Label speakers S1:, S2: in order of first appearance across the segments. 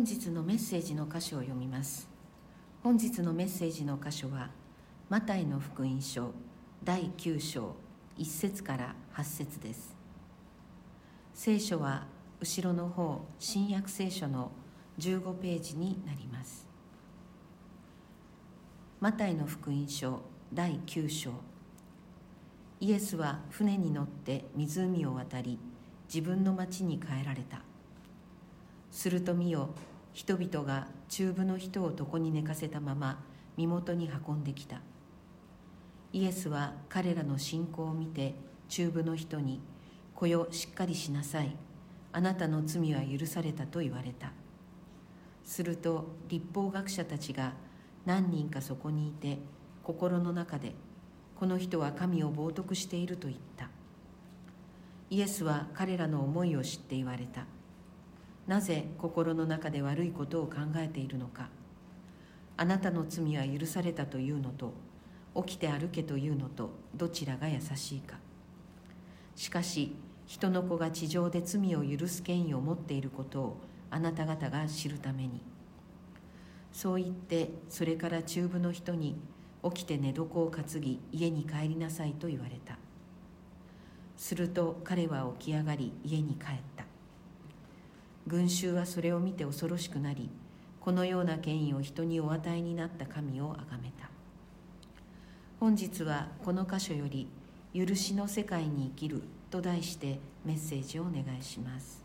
S1: 本日のメッセージの箇所を読みます。本日のメッセージの箇所はマタイの福音書第9章1節から8節です。聖書は後ろの方新約聖書の15ページになります。マタイの福音書第9章。イエスは船に乗って湖を渡り自分の町に帰られた。すると見よ人々が中部の人を床に寝かせたまま身元に運んできた。イエスは彼らの信仰を見て中部の人に「子よしっかりしなさい。あなたの罪は許された」と言われたすると立法学者たちが何人かそこにいて心の中で「この人は神を冒涜している」と言ったイエスは彼らの思いを知って言われた「なぜ心の中で悪いことを考えているのか。あなたの罪は許されたというのと起きて歩けというのとどちらが優しいか。しかし人の子が地上で罪を許す権威を持っていることをあなた方が知るために。そう言ってそれから中部の人に起きて寝床を担ぎ家に帰りなさいと言われた。すると彼は起き上がり家に帰った。群衆はそれを見て恐ろしくなりこのような権威を人にお与えになった神をあがめた。本日はこの箇所より「許しの世界に生きる」と題してメッセージをお願いします。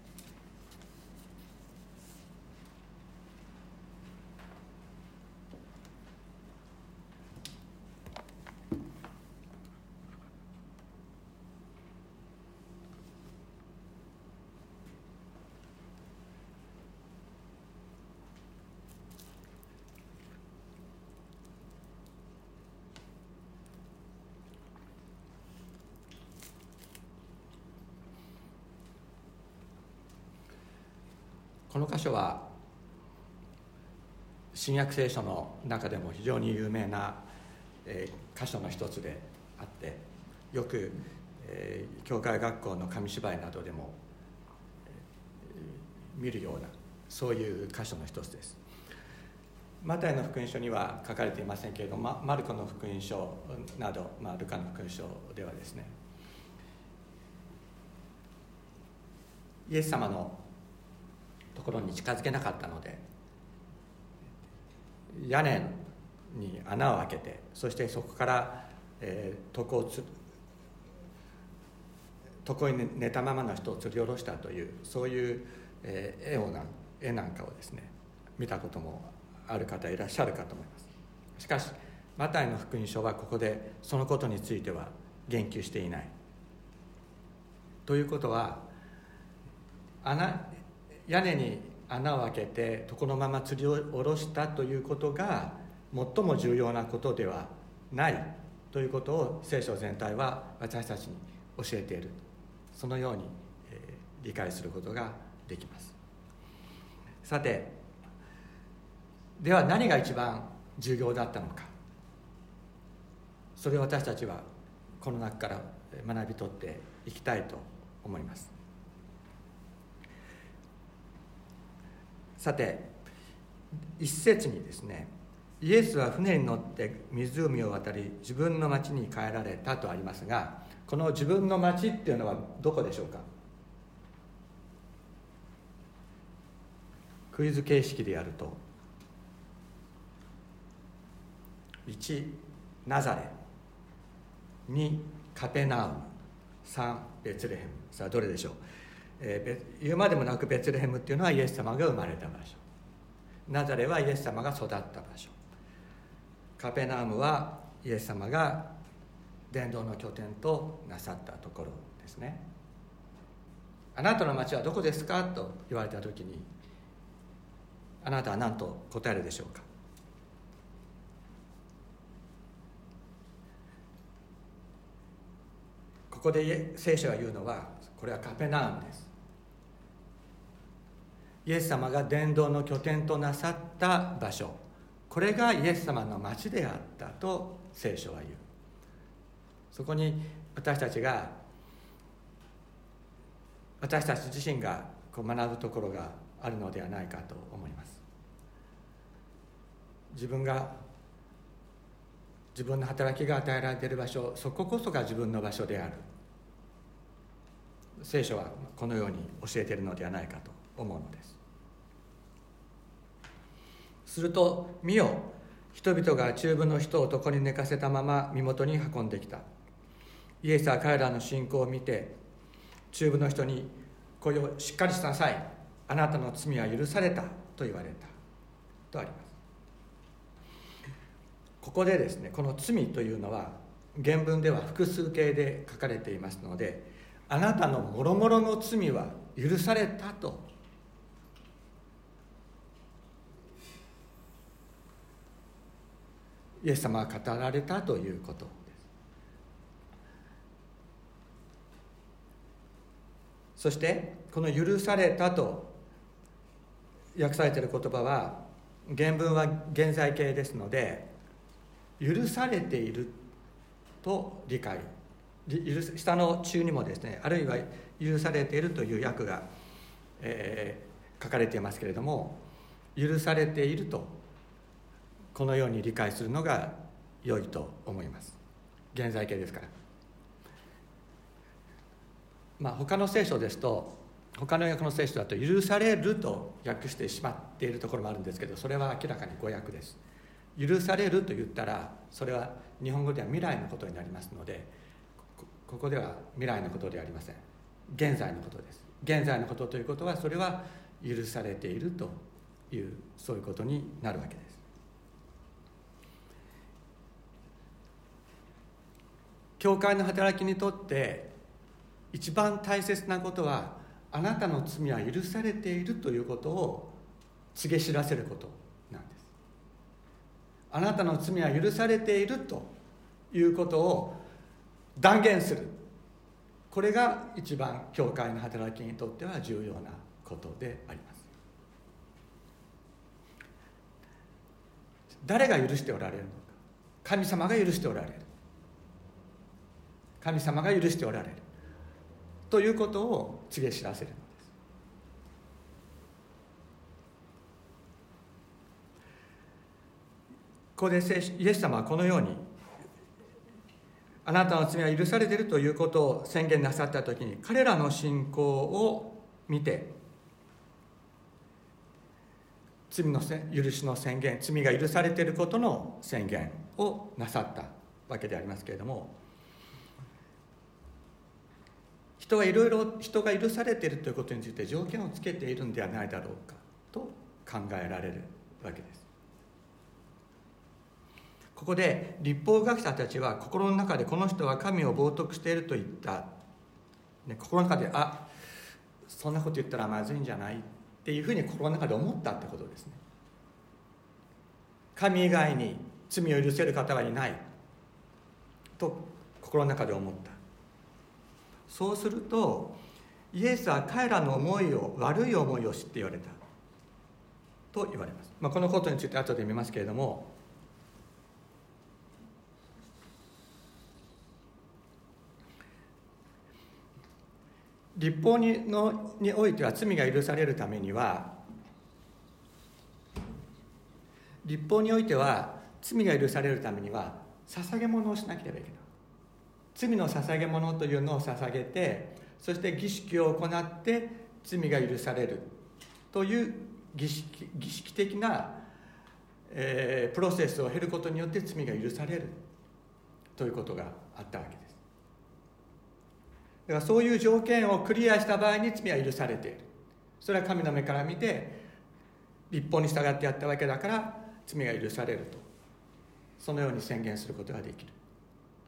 S2: この箇所は新約聖書の中でも非常に有名な、え、箇所の一つであってよく、え、教会学校の紙芝居などでも、見るようなそういう箇所の一つです。マタイの福音書には書かれていませんけれどもマルコの福音書など、まあ、ルカの福音書ではですねイエス様のところに近づけなかったので屋根に穴を開けてそしてそこから、えー、床をつ床に寝たままの人を釣り下ろしたというそういう、えー、絵をな絵なんかをですね見たこともある方いらっしゃるかと思います。しかしマタイの福音書はここでそのことについては言及していない。ということは穴屋根に穴を開けて床のまま吊り下ろしたということが最も重要なことではないということを聖書全体は私たちに教えているそのように、えー、理解することができます。さてでは何が一番重要だったのか。それを私たちはこの中から学び取っていきたいと思います。さて一節にですねイエスは船に乗って湖を渡り自分の町に帰られたとありますがこの自分の町っていうのはどこでしょうか？クイズ形式でやると1ナザレ2カペナウム3ベツレヘム。さあどれでしょう？えー、言うまでもなくベツレヘムっていうのはイエス様が生まれた場所。ナザレはイエス様が育った場所。カペナームはイエス様が伝道の拠点となさったところですね。あなたの町はどこですかと言われた時にあなたは何と答えるでしょうか？ここで聖書が言うのはこれはカペナームです。イエス様が伝道の拠点となさった場所。これがイエス様の町であったと聖書は言う。そこに私たちが私たち自身がこう学ぶところがあるのではないかと思います。自分が自分の働きが与えられている場所そここそが自分の場所である。聖書はこのように教えているのではないかと思うのです。すると見よ。人々が中部の人を床に寝かせたまま身元に運んできた。イエスは彼らの信仰を見て中部の人に「これをしっかりしなさい。あなたの罪は許された」と言われた。とあります。ここでですねこの罪というのは原文では複数形で書かれていますのであなたのもろもろの罪は許されたとイエス様は語られたということです。そしてこの「許された」と訳されている言葉は原文は現在形ですので許されていると理解下の中にもですねあるいは許されているという訳が、えー、書かれていますけれども許されているとこのように理解するのが良いと思います。現在形ですから。まあ他の聖書ですと他の訳の聖書だと許されると訳してしまっているところもあるんですけどそれは明らかに誤訳です。許されると言ったらそれは日本語では未来のことになりますのでここでは未来のことではありません。現在のことです。現在のことということはそれは許されているというそういうことになるわけです。教会の働きにとって一番大切なことはあなたの罪は許されているということを告げ知らせることなんです。あなたの罪は許されているということを断言する。これが一番教会の働きにとっては重要なことであります。誰が許しておられるのか。神様が許しておられる。神様が許しておられる。ということを告げ知らせるのです。ここでイエス様はこのようにあなたの罪は許されているということを宣言なさった時に彼らの信仰を見て罪の許しの宣言罪が許されていることの宣言をなさったわけでありますけれども人はいろいろ人が許されているということについて条件をつけているんではないだろうかと考えられるわけです。ここで立法学者たちは心の中でこの人は神を冒涜していると言った、ね、心の中であそんなこと言ったらまずいんじゃないっていうふうに心の中で思ったってことですね。神以外に罪を許せる方はいないと心の中で思った。そうするとイエスは彼らの思いを悪い思いを知って言われた。と言われます、まあ、このことについて後で見ますけれども。立法にのにおいては罪が許されるためには立法においては罪が許されるためには捧げ物をしなければいけない。罪の捧げ物というのを捧げてそして儀式を行って罪が許されるという儀式儀式的な、えー、プロセスを経ることによって罪が許されるということがあったわけです。だからそういう条件をクリアした場合に罪は許されている。それは神の目から見て立法に従ってやったわけだから罪が許されると。そのように宣言することができる。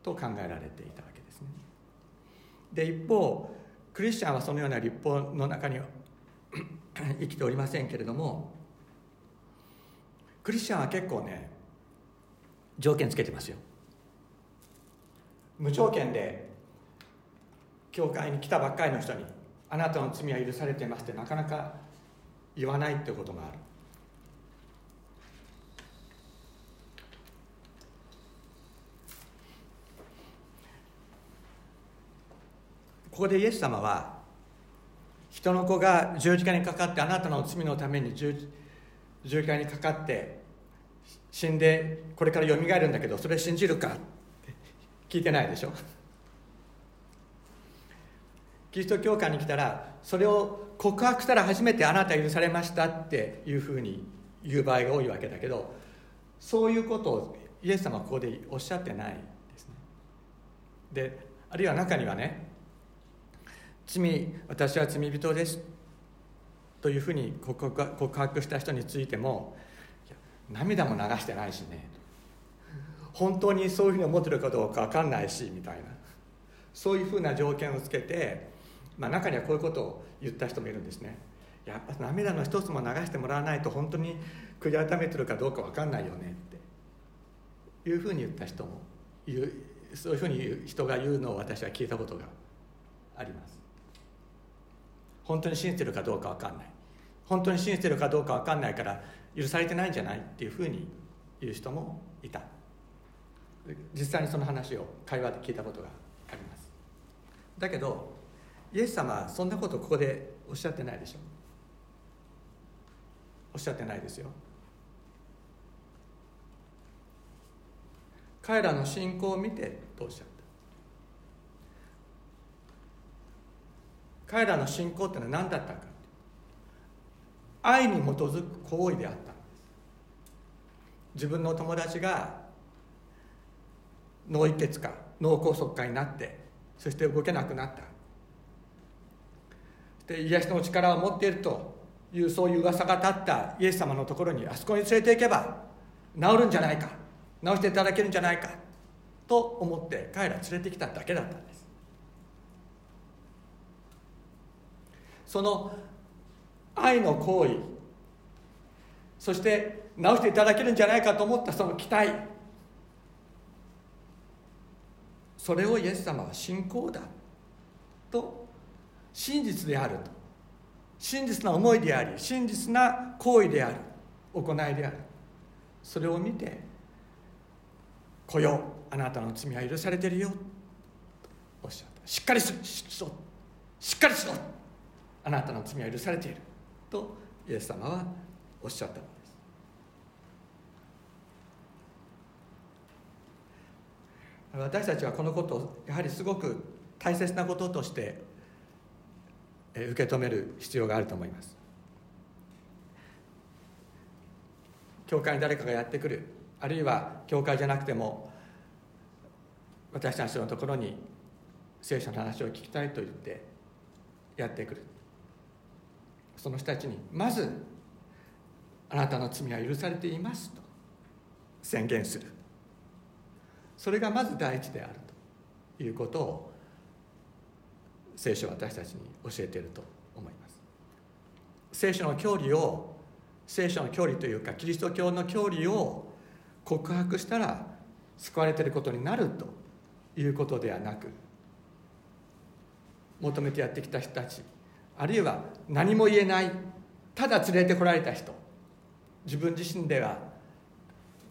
S2: と考えられていたわけですね。で一方クリスチャンはそのような立法の中に 生きておりませんけれどもクリスチャンは結構ね条件つけてますよ。無条件で教会に来たばっかりの人に「あなたの罪は許されてます」ってなかなか言わないってことがある。ここでイエス様は人の子が十字架にかかってあなたの罪のために十字架にかかって死んでこれからよみがえるんだけどそれ信じるか？って聞いてないでしょ？キリスト教会に来たらそれを告白したら初めてあなた許されましたっていうふうに言う場合が多いわけだけどそういうことをイエス様はここでおっしゃってないですね。であるいは中にはね罪私は罪人ですというふうに告白した人についても涙も流してないしね。本当にそういうふうに思ってるかどうか分かんないしみたいな。そういうふうな条件をつけて、まあ、中にはこういうことを言った人もいるんですね。やっぱ涙の一つも流してもらわないと本当に悔い改めてるかどうか分かんないよねって。いうふうに言った人もそういうふうに人が言うのを私は聞いたことがあります。本当に信じてるかどうか分かんない。本当に信じてるかどうか分かんないから許されてないんじゃないっていうふうに言う人もいた。実際にその話を会話で聞いたことがあります。だけどイエス様はそんなことここでおっしゃってないでしょ。おっしゃってないですよ。彼らの信仰を見てとおっしゃった彼らの信仰ってのは何だったか。愛に基づく行為であった。んです自分の友達が脳一血か脳梗塞化になってそして動けなくなった。で癒しの力を持っているというそういう噂が立ったイエス様のところにあそこに連れて行けば治るんじゃないか。治していただけるんじゃないか。と思って彼ら連れてきただけだったんです。その愛の行為そして治していただけるんじゃないかと思ったその期待。それをイエス様は信仰だと真実であると。真実な思いであり真実な行為である行いである。それを見て「来よあなたの罪は許されてるよ」とおっしゃった。しっかりしろ。しっかりしろ。あなたの罪は許されているとイエス様はおっしゃったのです。私たちはこのことをやはりすごく大切なこととして受け止める必要があると思います。教会に誰かがやってくるあるいは教会じゃなくても私たちのところに聖書の話を聞きたいと言ってやってくる。その人たちにまずあなたの罪は許されていますと。宣言する。それがまず第一であるということを聖書は私たちに教えていると思います。聖書の教理を聖書の教理というかキリスト教の教理を告白したら救われていることになるということではなく求めてやってきた人たちあるいは何も言えない。ただ連れてこられた人。自分自身では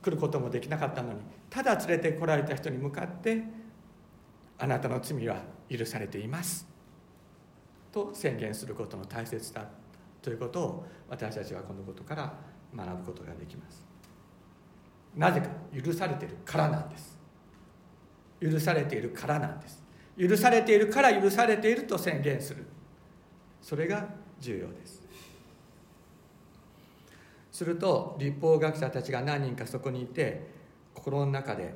S2: 来ることもできなかったのに。ただ連れてこられた人に向かってあなたの罪は許されています。と宣言することの大切だということを私たちはこのことから学ぶことができます。なぜか許されているからなんです。許されているからなんです。許されているから許されていると宣言する。それが重要です。すると立法学者たちが何人かそこにいて心の中で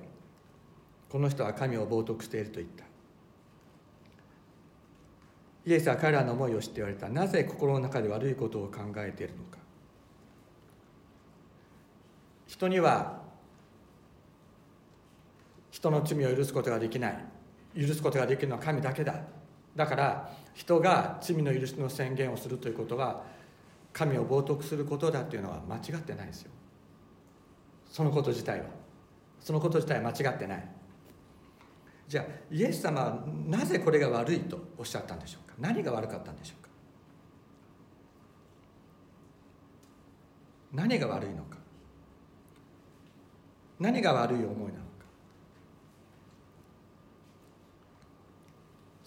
S2: この人は神を冒涜していると言った。イエスは彼らの思いを知って言われた。なぜ心の中で悪いことを考えているのか。人には人の罪を許すことができない。許すことができるのは神だけだ。だから人が罪の許しの宣言をするということは神を冒涜することだというのは間違ってないですよ。そのこと自体は。そのこと自体は間違ってない。じゃあイエス様はなぜこれが悪いとおっしゃったんでしょうか？何が悪かったんでしょうか？何が悪いのか？何が悪い思いなのか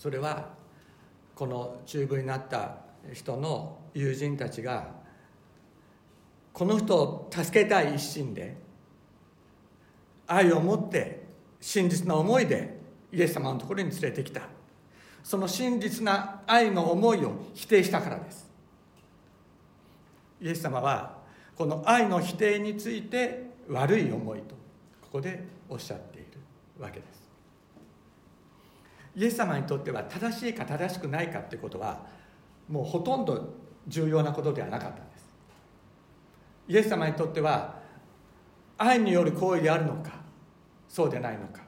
S2: それはこの中部になった人の友人たちがこの人を助けたい一心で愛を持って真実な思いでイエス様のところに連れてきた。その真実な愛の思いを否定したからです。イエス様はこの愛の否定について悪い思いとここでおっしゃっているわけです。イエス様にとっては正しいか正しくないかってことはもうほとんど重要なことではなかったんです。イエス様にとっては愛による行為であるのかそうでないのか。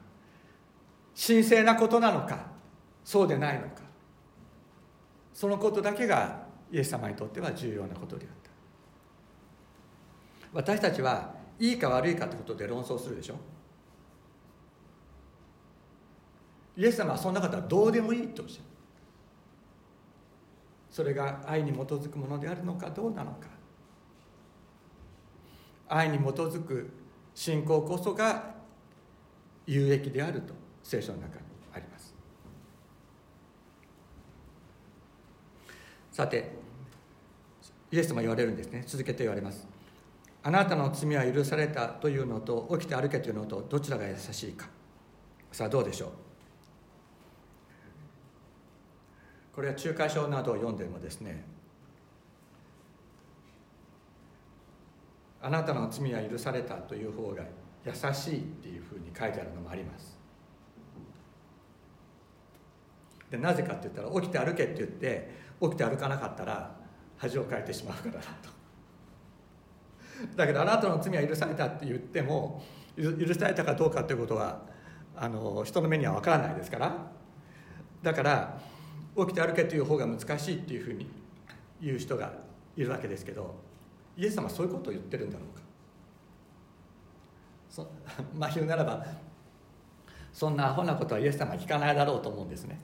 S2: 神聖なことなのかそうでないのか。そのことだけがイエス様にとっては重要なことであった。私たちはいいか悪いかってことで論争するでしょ。イエス様はそんな方はどうでもいいとおっしゃる。それが愛に基づくものであるのかどうなのか。愛に基づく信仰こそが有益であると聖書の中にあります。さてイエス様言われるんですね。続けて言われます。あなたの罪は許されたというのと起きて歩けというのとどちらが優しいか。さあどうでしょう？これは中華書などを読んでもですねあなたの罪は許されたという方が優しいっていうふうに書いてあるのもあります。でなぜかって言ったら起きて歩けって言って起きて歩かなかったら恥をかいてしまうからだと。だけどあなたの罪は許されたって言っても許されたかどうかっていうことはあの人の目には分からないですから。だから起きて歩けという方が難しいっていうふうに言う人がいるわけですけどイエス様はそういうことを言ってるんだろうか？そ まあ言うならばそんなアホなことはイエス様は聞かないだろうと思うんですね。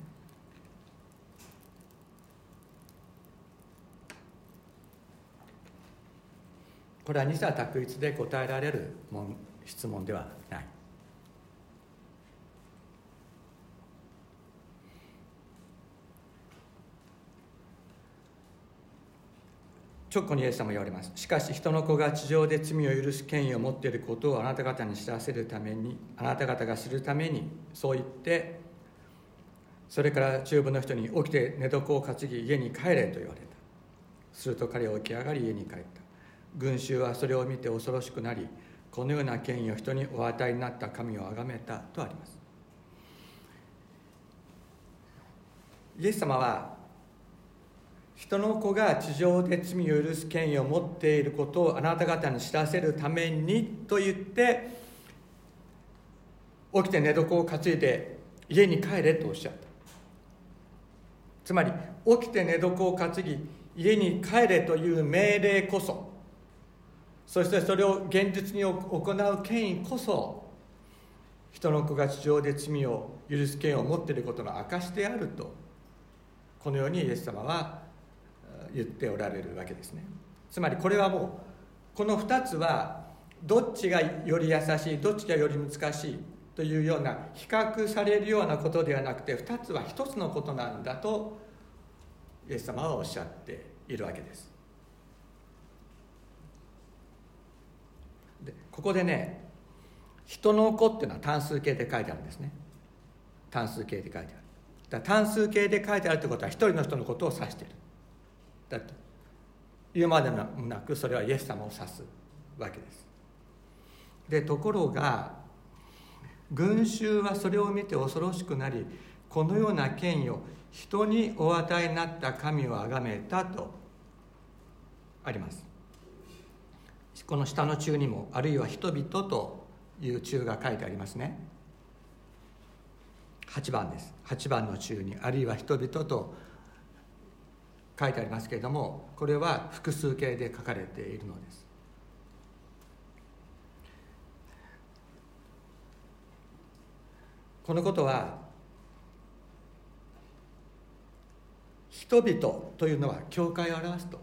S2: これは二者択一で答えられる質問ではない直後にイエス様言われます。しかし人の子が地上で罪を許す権威を持っていることをあなた方に知らせるためにあなた方が知るためにそう言ってそれから中部の人に起きて寝床を担ぎ家に帰れと言われた。すると彼は起き上がり家に帰った。群衆はそれを見て恐ろしくなりこのような権威を人にお与えになった神を崇めたとあります。イエス様は人の子が地上で罪を許す権威を持っていることをあなた方に知らせるためにと言って起きて寝床を担いで家に帰れとおっしゃった。つまり起きて寝床を担ぎ家に帰れという命令こそそしてそれを現実に行う権威こそ人の子が地上で罪を許す権威を持っていることの証であるとこのようにイエス様は言っておられるわけですね。つまりこれはもうこの2つはどっちがより優しいどっちがより難しいというような比較されるようなことではなくて2つは1つのことなんだとイエス様はおっしゃっているわけです。でここでね人の子っていうのは単数形で書いてあるんですね。単数形で書いてある。だ単数形で書いてあるってことは一人の人のことを指している。だと。いうまでもなくそれはイエス様を指すわけです。でところが群衆はそれを見て恐ろしくなりこのような権威を人にお与えになった神を崇めたとあります。この下の中にもあるいは人々という中が書いてありますね。8番です。8番の中にあるいは人々と書いてありますけれどもこれは複数形で書かれているのです。このことは人々というのは教会を表すと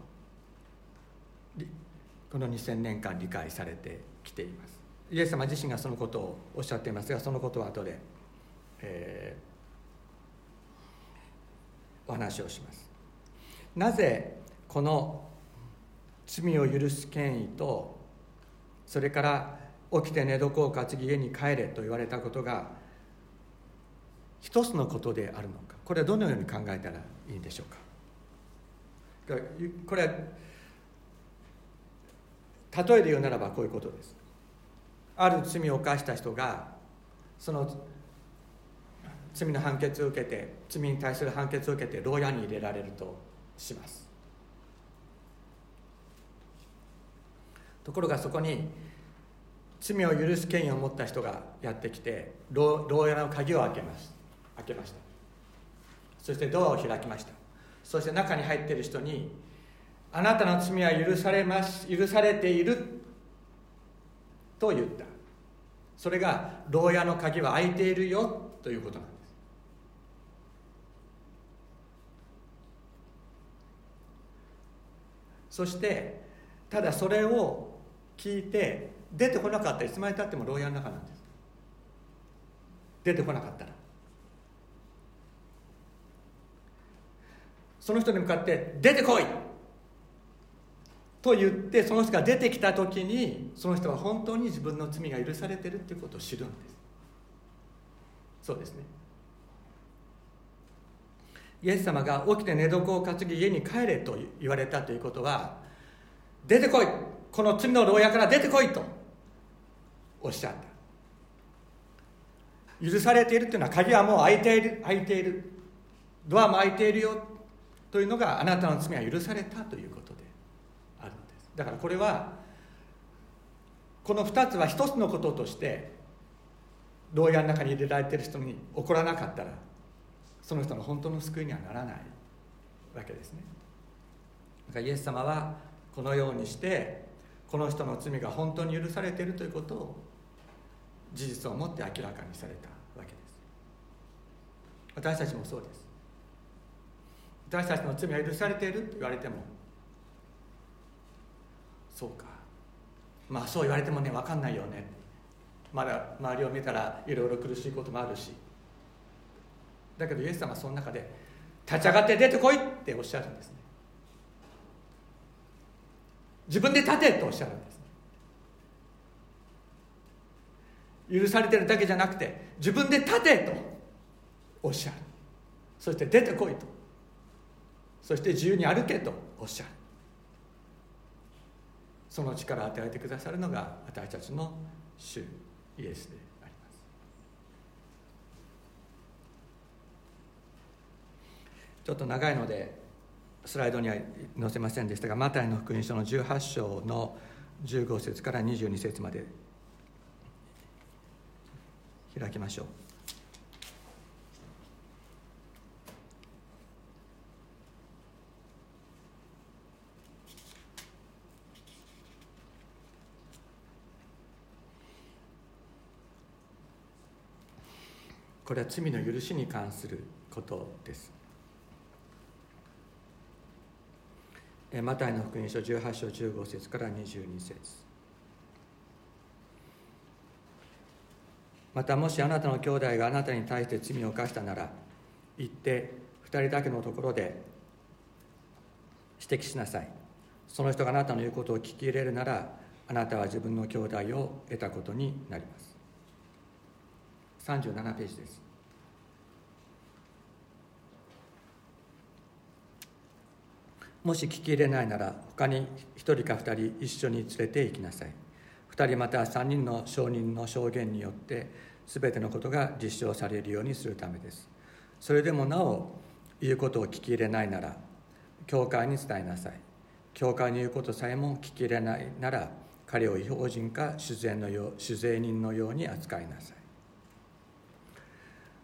S2: この2000年間理解されてきています。イエス様自身がそのことをおっしゃっていますがそのことは後で、えー、お話をします。なぜこの罪を許す権威とそれから起きて寝床を担ぎ家に帰れと言われたことが一つのことであるのか。これはどのように考えたらいいんでしょうか。これは例えで言うならばこういうことです。ある罪を犯した人がその罪の判決を受けて罪に対する判決を受けて牢屋に入れられると。します。ところがそこに罪を許す権威を持った人がやってきて牢屋の鍵を開けます。開けました。そしてドアを開きました。そして中に入っている人に「あなたの罪は許されます許されている」と言った。それが牢屋の鍵は開いているよということなんです。そしてただそれを聞いて出てこなかったらいつまでたっても牢屋の中なんです。出てこなかったら。その人に向かって「出てこい!」と言ってその人が出てきた時にその人は本当に自分の罪が許されてるっていうことを知るんです。そうですね。イエス様が起きて寝床を担ぎ家に帰れと言われたということは出てこいこの罪の牢屋から出てこいとおっしゃった。許されているというのは鍵はもう開いている開いている。ドアも開いているよというのがあなたの罪は許されたということであるんです。だからこれはこの2つは1つのこととして牢屋の中に入れられている人に起こらなかったらその人の本当の救いにはならないわけですね。だからイエス様はこのようにしてこの人の罪が本当に許されているということを事実をもって明らかにされたわけです。私たちもそうです。私たちの罪は許されていると言われてもそうか。まあそう言われてもね分かんないよね。まだ周りを見たらいろいろ苦しいこともあるし。だけどイエス様はその中で立ち上がって出てこいっておっしゃるんですね。自分で立てとおっしゃるんです許されてるだけじゃなくて自分で立てとおっしゃる。そして出てこいと。そして自由に歩けとおっしゃる。その力を与えてくださるのが私たちの主イエスです。ちょっと長いのでスライドには載せませんでしたがマタイの福音書の18章の15節から22節まで開きましょう。これは罪の許しに関することです。マタイの福音書18章15節から22節。またもしあなたの兄弟があなたに対して罪を犯したなら行って2人だけのところで指摘しなさい。その人があなたの言うことを聞き入れるならあなたは自分の兄弟を得たことになります。37ページです。もし聞き入れないなら他に1人か2人一緒に連れて行きなさい。2人または3人の証人の証言によって全てのことが実証されるようにするためです。それでもなお言うことを聞き入れないなら教会に伝えなさい。教会に言うことさえも聞き入れないなら彼を違法人か酒税のよう酒税人のように扱いなさい。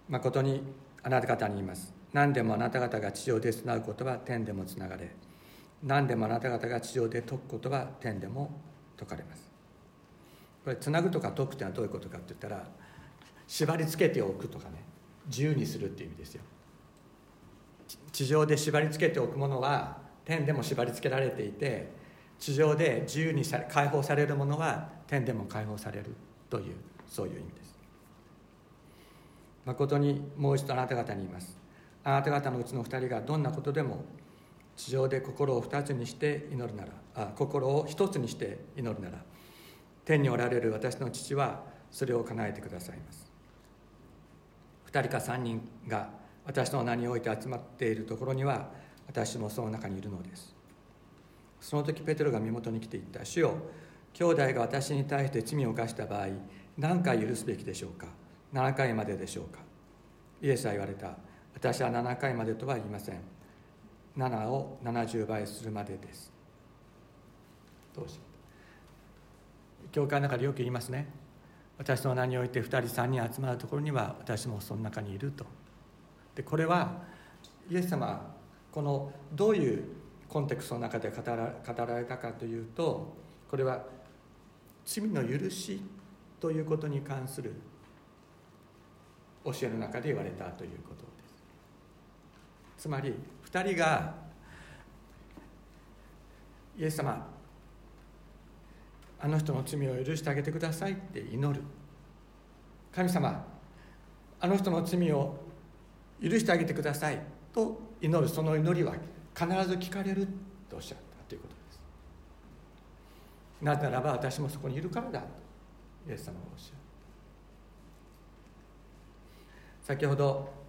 S2: 誠にあなた方に言います。何でもあなた方が地上でつなぐことは天でもつながれ。何でもあなた方が地上で解くことは天でも解かれます。これつなぐとか解くっていうのはどういうことかって言ったら縛り付けておくとかね。自由にするっていう意味ですよ。地上で縛り付けておくものは天でも縛り付けられていて地上で自由にさ解放されるものは天でも解放されるというそういう意味です。誠にもう一度あなた方に言います。あなた方のうちの2人がどんなことでも地上で心を二つにして祈るならあ心を一つにして祈るなら天におられる私の父はそれを叶えてくださいます。二人か三人が私の名において集まっているところには私もその中にいるのです。その時ペテロが身元に来て言った主よ兄弟が私に対して罪を犯した場合何回許すべきでしょうか？7回まででしょうか？イエスは言われた。私は7回までとは言いません。7を70倍するまでです。どうしよう。教会の中でよく言いますね。私の名において2人3人集まるところには私もその中にいると。でこれはイエス様このどういうコンテクストの中で語ら語られたかというとこれは罪の許しということに関する教えの中で言われたということです。つまり2人がイエス様あの人の罪を許してあげてくださいって祈る。神様あの人の罪を許してあげてくださいと祈る。その祈りは必ず聞かれるとおっしゃったということです。なぜならば私もそこにいるからだとイエス様がおっしゃる先ほど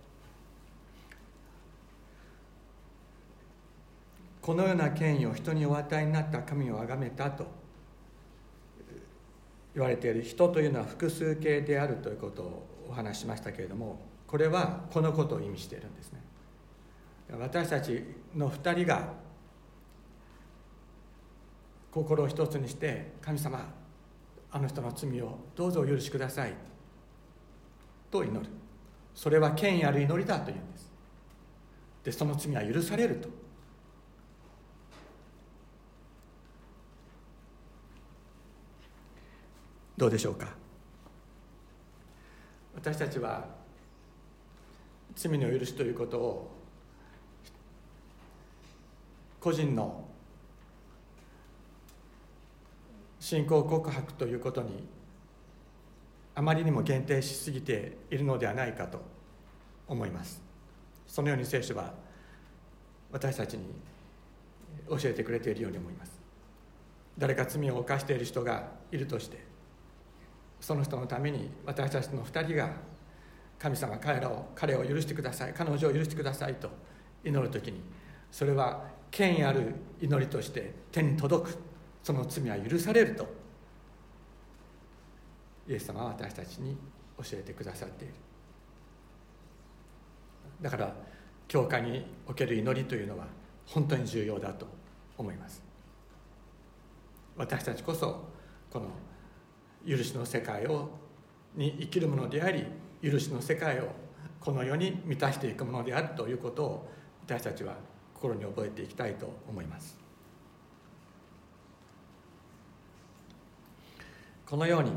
S2: このような権威を人にお与えになった神を崇めたと言われている人というのは複数形であるということをお話ししましたけれどもこれはこのことを意味しているんですね。私たちの2人が心を一つにして神様あの人の罪をどうぞお許しくださいと祈る。それは権威ある祈りだというんです。でその罪は許されると。どうでしょうか？私たちは罪の許しということを個人の信仰告白ということにあまりにも限定しすぎているのではないかと思います。そのように聖書は私たちに教えてくれているように思います。誰か罪を犯している人がいるとしてその人のために私たちの2人が神様彼らを彼を許してください彼女を許してくださいと祈る時にそれは権威ある祈りとして天に届くその罪は許されるとイエス様は私たちに教えてくださっている。だから教会における祈りというのは本当に重要だと思います。私たちこそこの許しの世界をに生きるものであり許しの世界をこの世に満たしていくものであるということを私たちは心に覚えていきたいと思います。このように、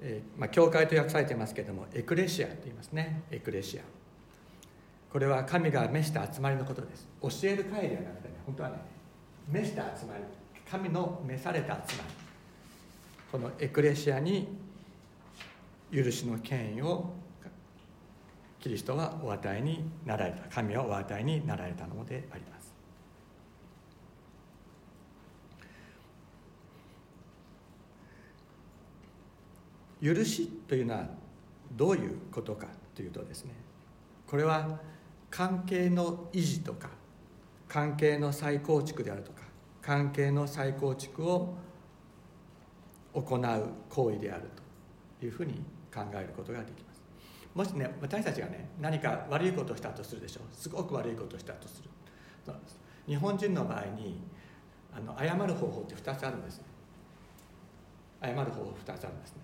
S2: えーまあ、教会と訳されていますけれどもエクレシアと言いますね。エクレシア。これは神が召した集まりのことです。教える会ではなくてね本当はね召した集まり。神の召された集まり。このエクレシアに許しの権威をキリストはお与えになられた神はお与えになられたのであります。許しというのはどういうことかというとですねこれは関係の維持とか関係の再構築であるとか関係の再構築を行う行為であるというふうに考えることができます。もしね私たちがね何か悪いことをしたとするでしょう。すごく悪いことをしたとする。日本人の場合にあの謝る方法って2つあるんですね。謝る方法2つあるんですね。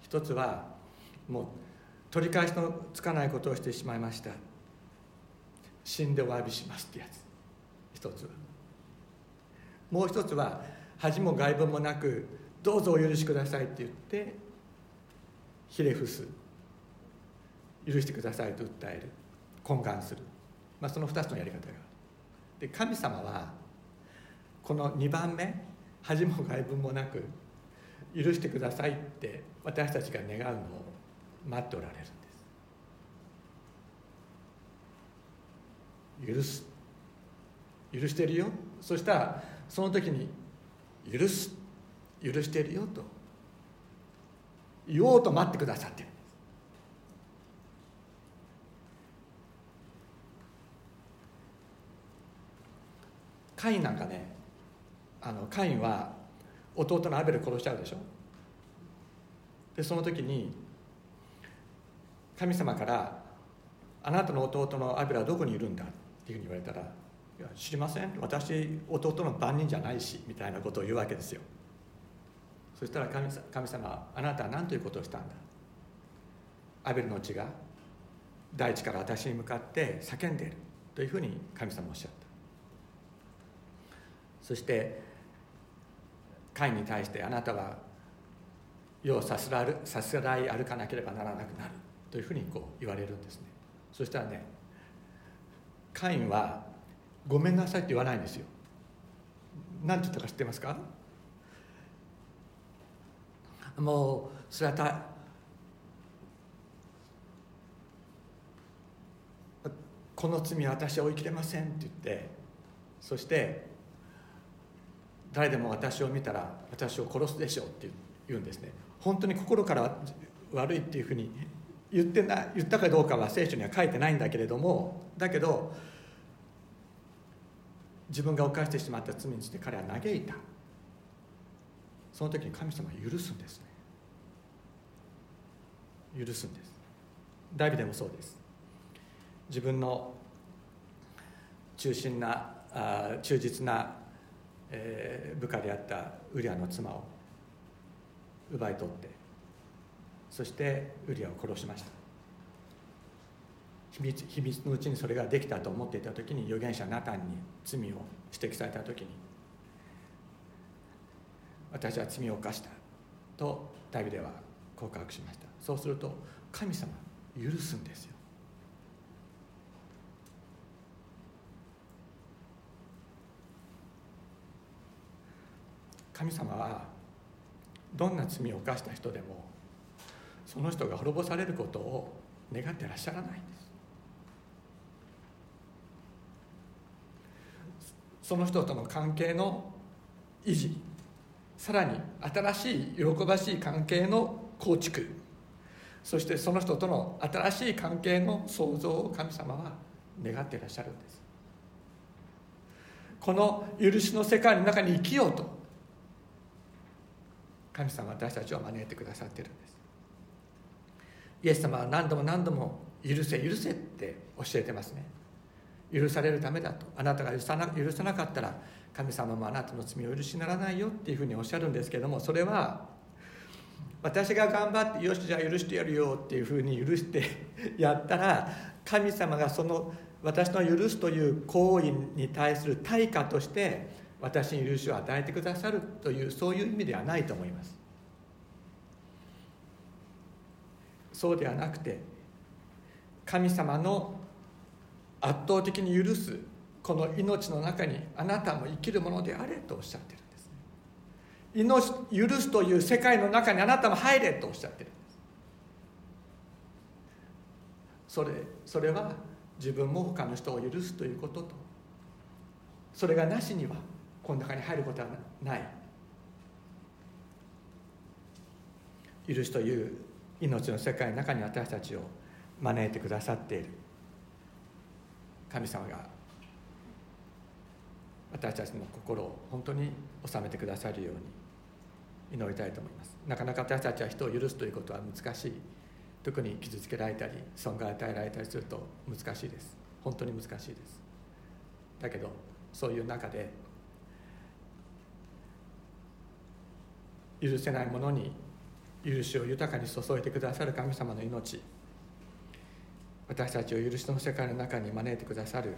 S2: 一つはもう取り返しのつかないことをしてしまいました。死んでお詫びしますってやつ。一つは。もう一つは恥も外聞もなくどうぞお許しくださいって言ってひれ伏す許してくださいと訴える懇願する、まあ、その2つのやり方が。あるで神様はこの2番目恥も外聞もなく許してくださいって私たちが願うのを待っておられるんです。許す。許してるよ。そしたらその時に許す。許してるよと。言おうと待ってくださってる。カインなんかねあのカインは弟のアベル殺しちゃうでしょ。でその時に神様から「あなたの弟のアベルはどこにいるんだ?」っていうふうに言われたら「いや知りません。私弟の番人じゃないし」みたいなことを言うわけですよ。そしたら神様神様あなたは何ということをしたんだ？アベルの血が大地から私に向かって叫んでいるというふうに神様おっしゃった。そして会に対してあなたは世をさすらさすらい歩かなければならなくなるというふうにこう言われるんですね。そしたらねカインは「ごめんなさい」って言わないんですよ。何て言ったか知ってますか？もうそれはたこの罪は私は追い切れませんって言ってそして誰でも私を見たら私を殺すでしょうって言うんですね。本当に心から悪いっていうふうに言ってな言ったかどうかは聖書には書いてないんだけれどもだけど自分が犯してしまった罪について彼は嘆いた。その時に神様は許すんですね。許すんです。ダビデもそうです。自分の中心なあ忠実なえー、部下であったウリアの妻を奪い取ってそしてウリアを殺しました。秘密秘密のうちにそれができたと思っていた時に預言者ナタンに罪を指摘された時に私は罪を犯したとダビデは告白しました。そうすると神様許すんですよ。神様はどんな罪を犯した人でもその人が滅ぼされることを願ってらっしゃらないんです。その人との関係の維持さらに新しい喜ばしい関係の構築。そしてその人との新しい関係の創造を神様は願っていらっしゃるんです。この許しの世界の中に生きようと神様は私たちを招いてくださっているんです。イエス様は何度も何度も許せ許せって教えてますね。許されるためだと。あなたが許さな許さなかったら神様もあなたの罪を許しならないよっていうふうにおっしゃるんですけどもそれは私が頑張ってよしじゃあ許してやるよっていうふうに許してやったら神様がその私の許すという行為に対する対価として私に許しを与えてくださるというそういう意味ではないと思います。そうではなくて神様の圧倒的に許すこの命の中にあなたも生きるものであれとおっしゃってるんです命許すという世界の中にあなたも入れとおっしゃってるんです。それそれは自分も他の人を許すということと。それがなしにはこの中に入ることはない。許しという命の世界の中に私たちを招いてくださっている。神様が私たちの心を本当に収めてくださるように祈りたいと思います。なかなか私たちは人を許すということは難しい。特に傷つけられたり損害を与えられたりすると難しいです。本当に難しいです。だけどそういう中で許せない者に許しを豊かに注いでくださる神様の命。私たちを許しの世界の中に招いてくださる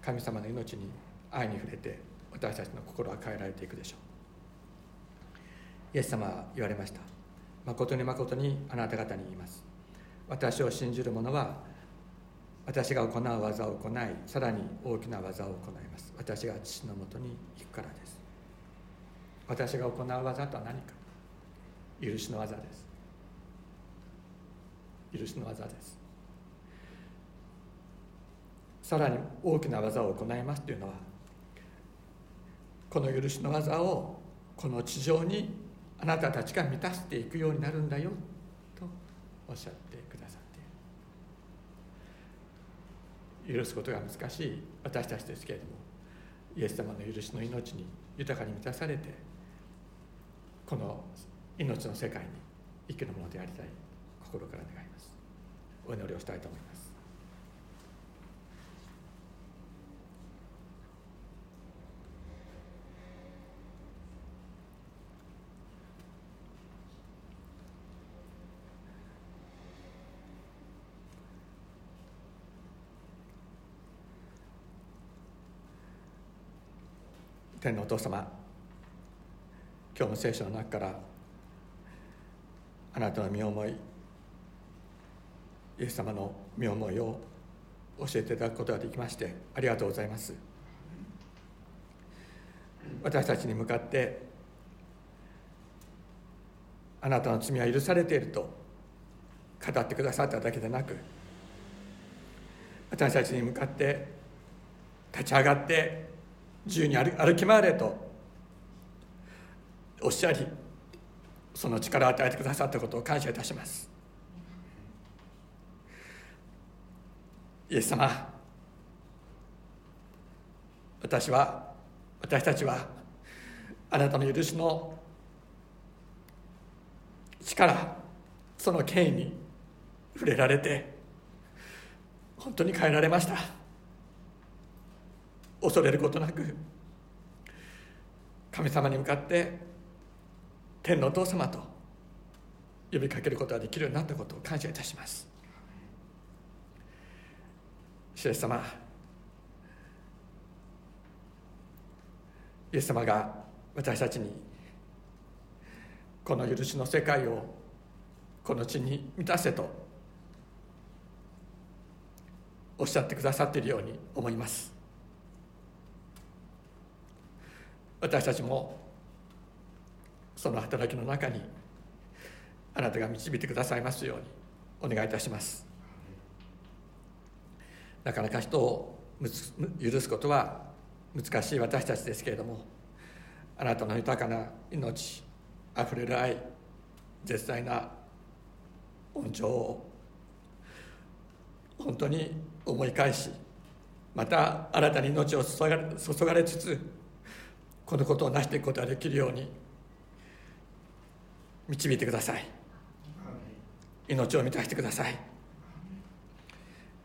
S2: 神様の命に愛に触れて私たちの心は変えられていくでしょう。イエス様は言われました。誠に誠にあなた方に言います。私を信じる者は私が行う技を行いさらに大きな技を行います。私が父のもとに行くからです。私が行う技とは何か。許しの技です。許しの技です。さらに大きな技を行いますというのはこの許しの技をこの地上にあなたたちが満たしていくようになるんだよとおっしゃってくださって許すことが難しい。私たちですけれどもイエス様の許しの命に豊かに満たされてこの命の世界に生きるものでありたい心から願います。お祈りをしたいと思います。天のお父様今日の聖書の中からあなたの身思いイエス様の身思いを教えていただくことができましてありがとうございます。私たちに向かってあなたの罪は許されていると語ってくださっただけでなく私たちに向かって立ち上がって自由に歩き回れとおっしゃりその力を与えてくださったことを感謝いたします。イエス様私は私たちはあなたの許しの力その権威に触れられて本当に変えられました。恐れることなく神様に向かって天のお父様と呼びかけることができるようになったことを感謝いたします。主イ様イエス様が私たちにこの許しの世界をこの地に満たせとおっしゃってくださっているように思います。私たちもその働きの中にあなたが導いてくださいますようにお願いいたします。なかなか人を許すことは難しい私たちですけれどもあなたの豊かな命あふれる愛絶大な恩情を本当に思い返しまた新たに命を注がれ注がれつつこのことを成していくことができるように導いてください。命を満たしてください。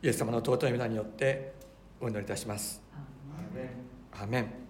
S2: イエス様の尊い皆によってお祈りいたします。アーメン